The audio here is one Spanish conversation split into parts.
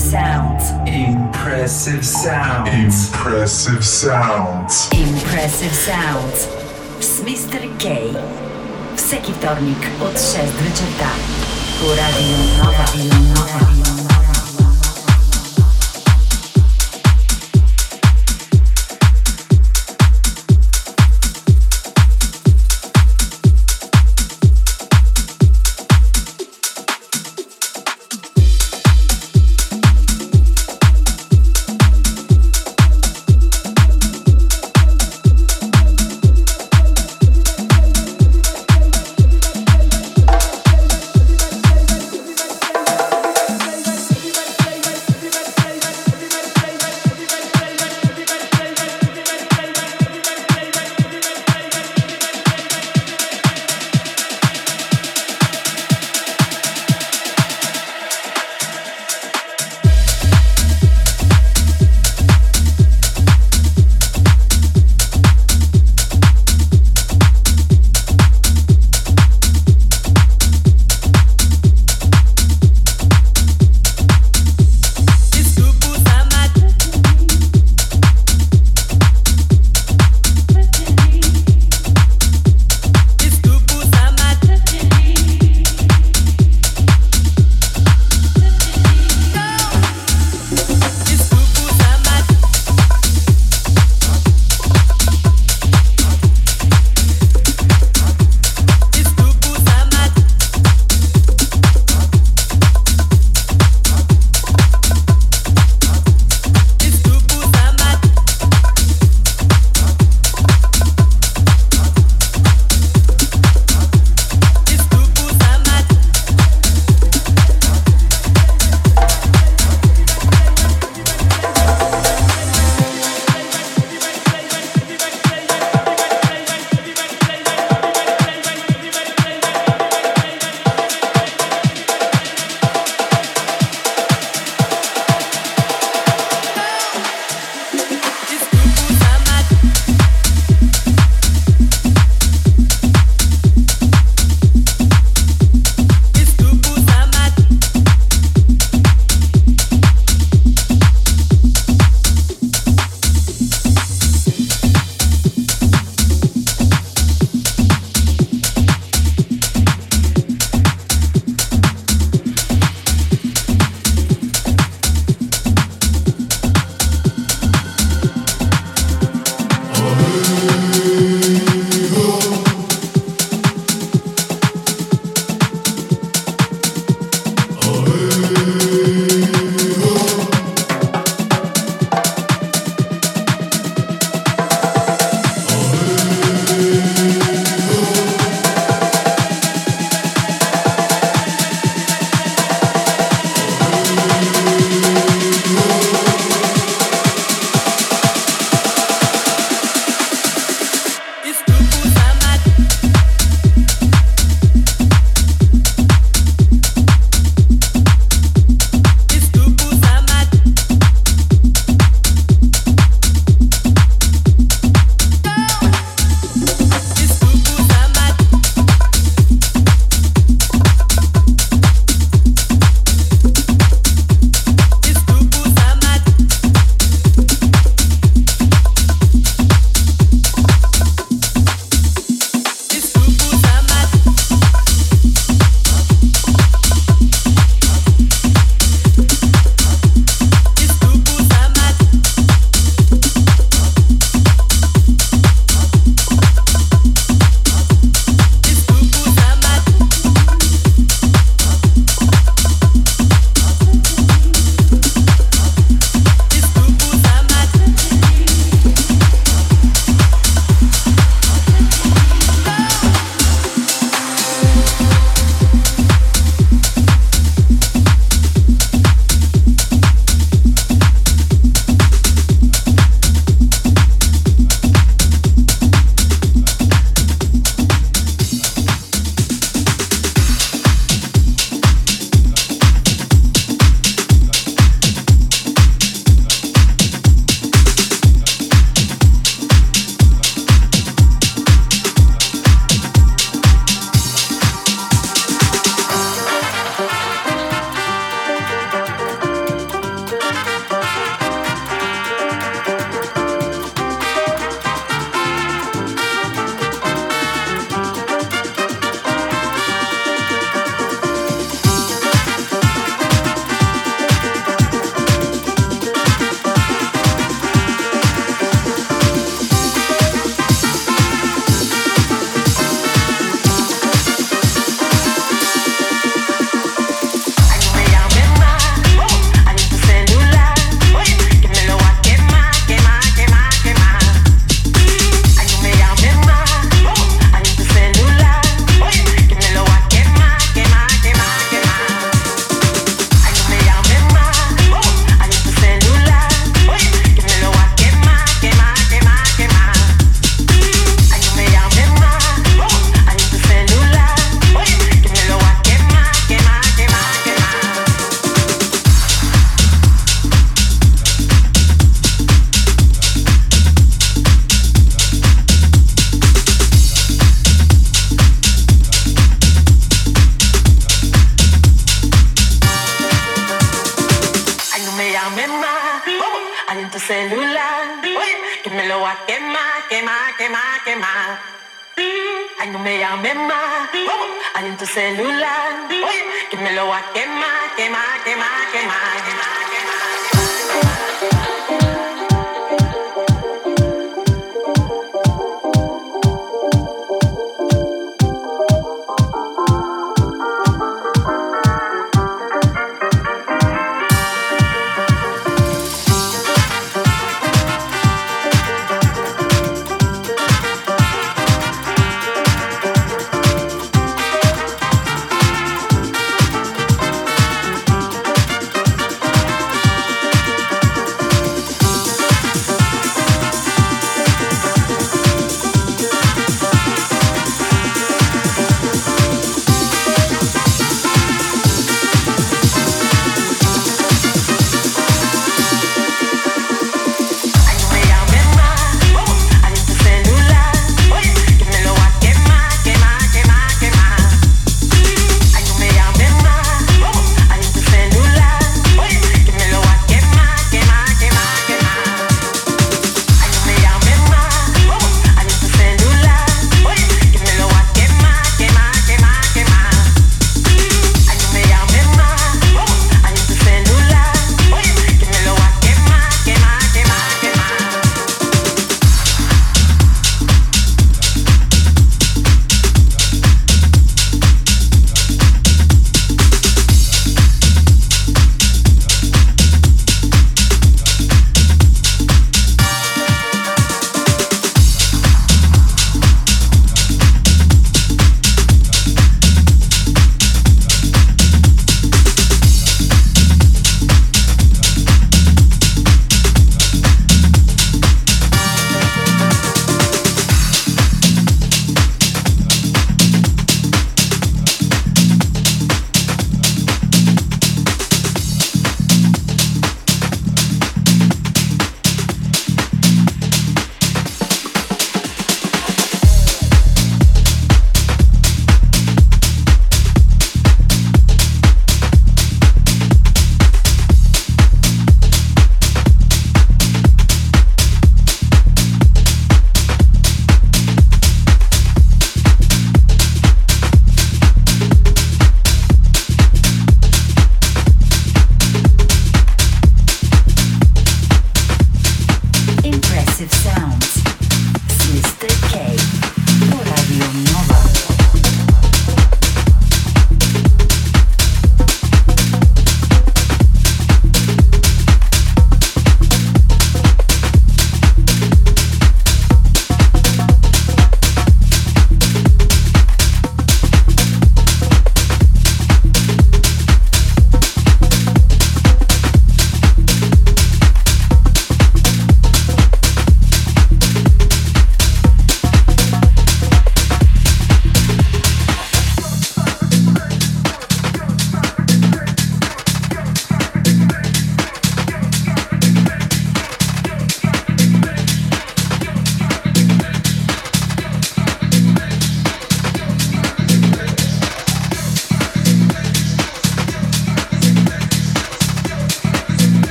sounds. Impressive sounds. Impressive sounds. Impressive sounds. Z Mr. K. Всеки вторник от 6 вечерта. По Радио Нова. Радио Нова.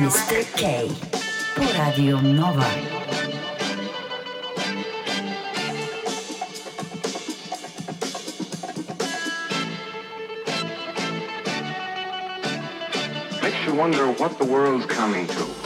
Mr. K por Radio Nova. wonder what the world's coming to.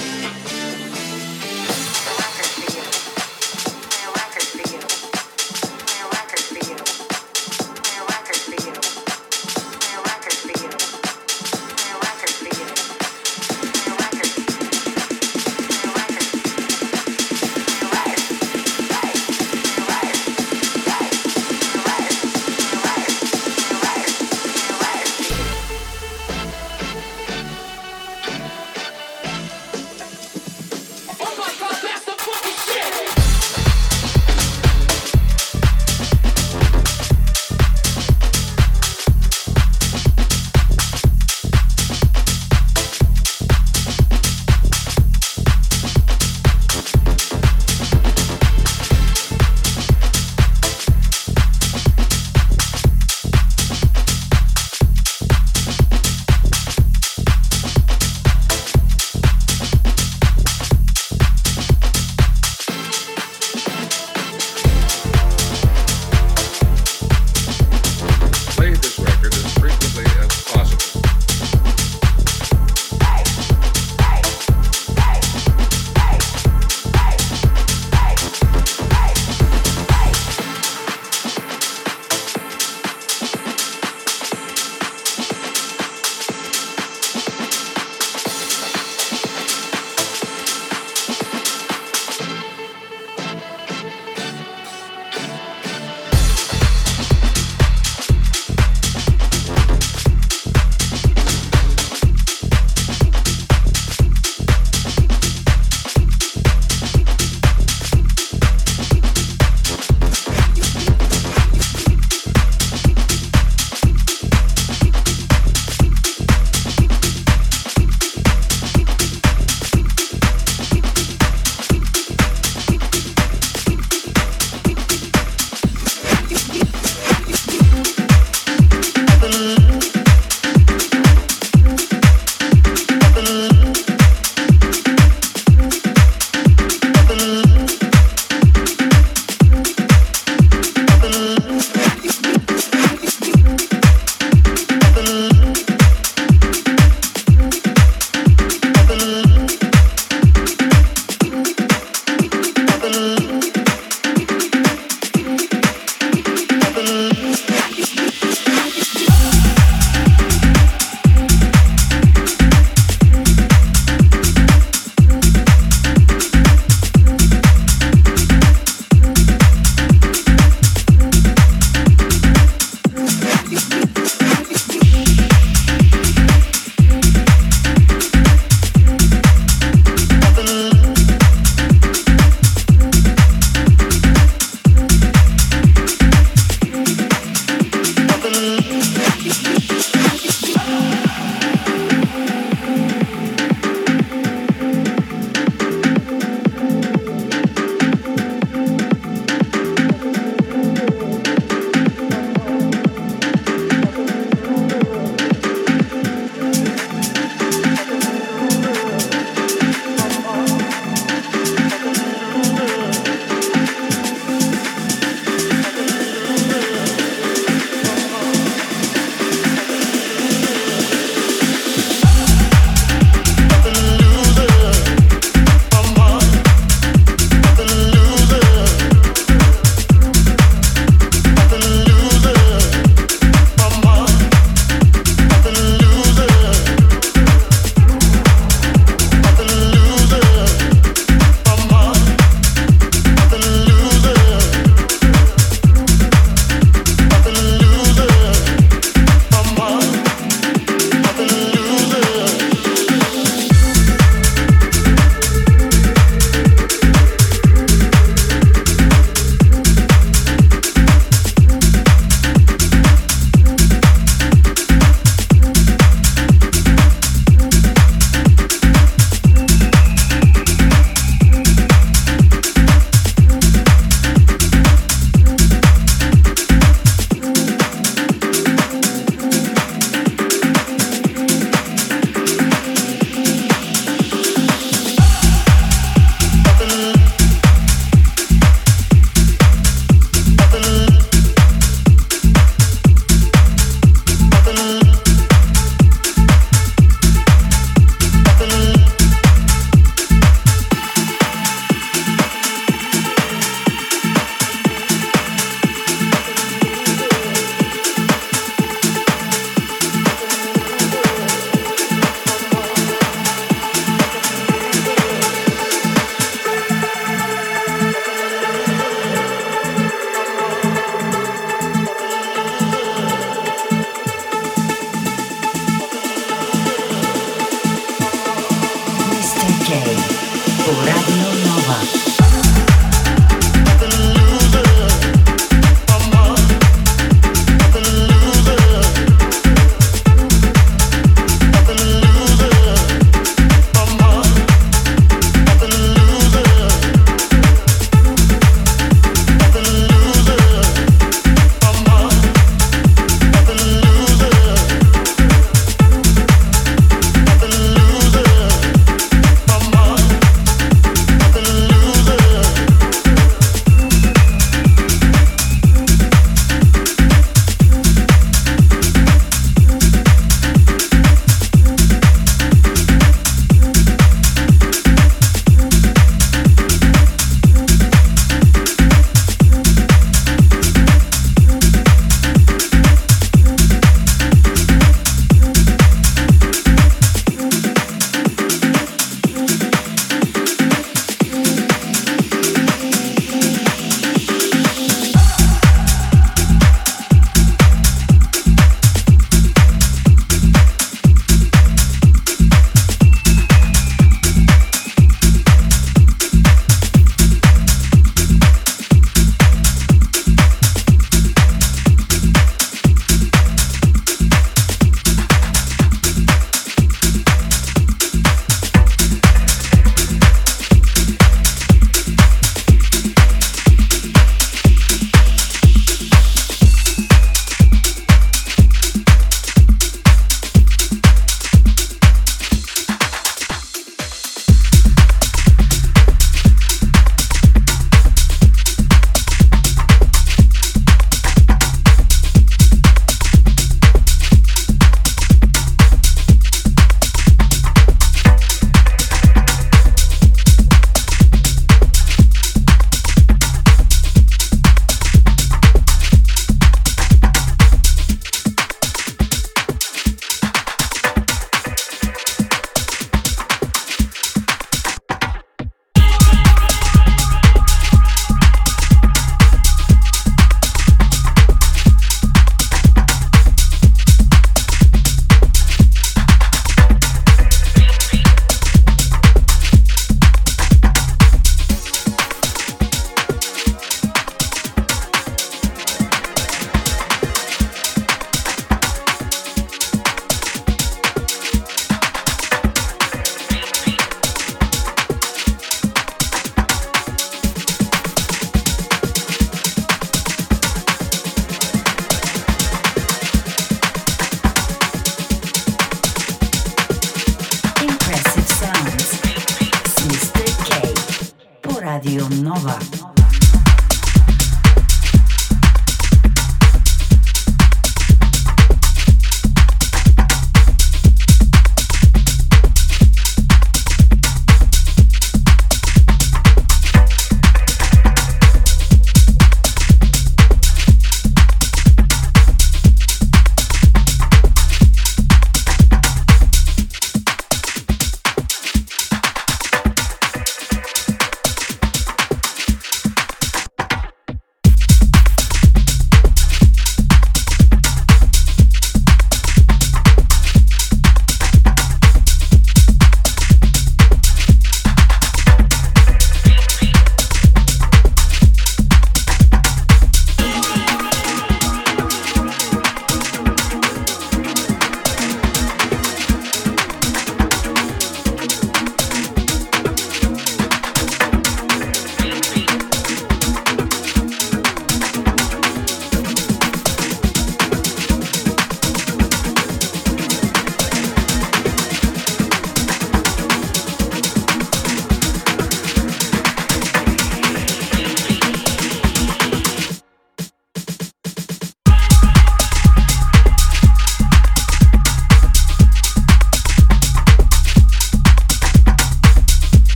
Radio Nova.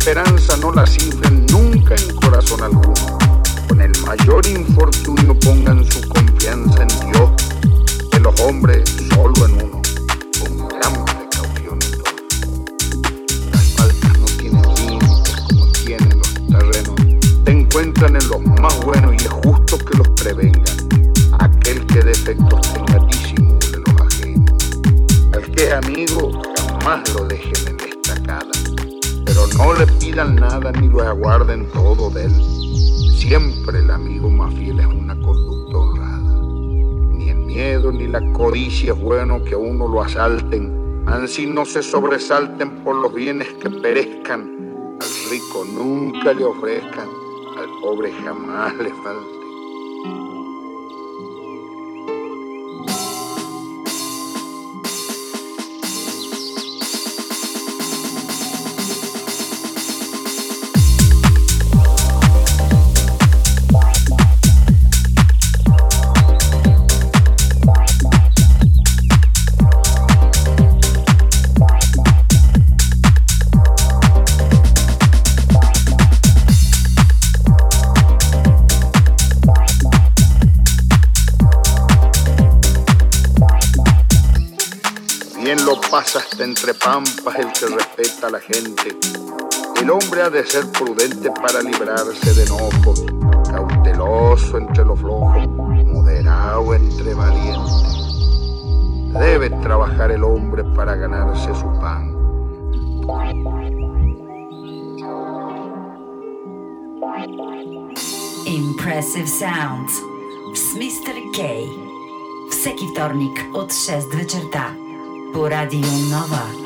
Esperanza no la cifren nunca en corazón alguno. Con el mayor infortunio pongan su confianza en Dios, de los hombres solo en uno, con gran todo. Las faltas no tienen límites como tienen los terrenos, te encuentran en los más buenos y es justo que los prevenga. Aquel que defectos tenga disimule los ajenos. El que es amigo, jamás lo dejen no le pidan nada ni lo aguarden todo de él. Siempre el amigo más fiel es una conducta honrada. Ni el miedo ni la codicia es bueno que a uno lo asalten. Así no se sobresalten por los bienes que perezcan. Al rico nunca le ofrezcan, al pobre jamás le falte. entre pampas el que respeta a la gente. El hombre ha de ser prudente para librarse de enojos, cauteloso entre los flojos, moderado entre valientes. Debe trabajar el hombre para ganarse su pan. Impressive Sounds Mr. K. W od 6 Poradio Nova.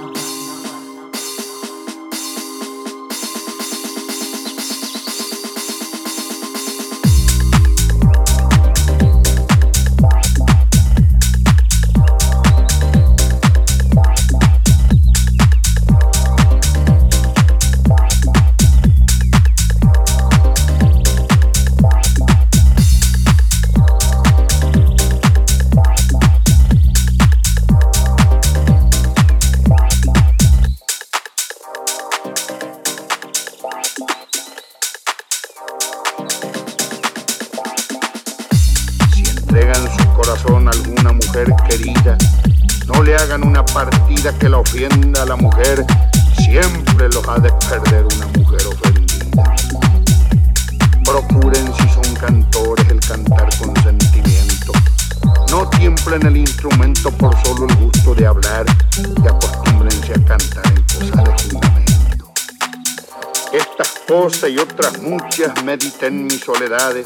Mediten mis soledades.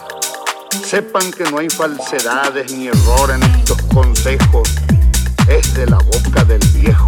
Sepan que no hay falsedades ni error en estos consejos es de la boca del viejo.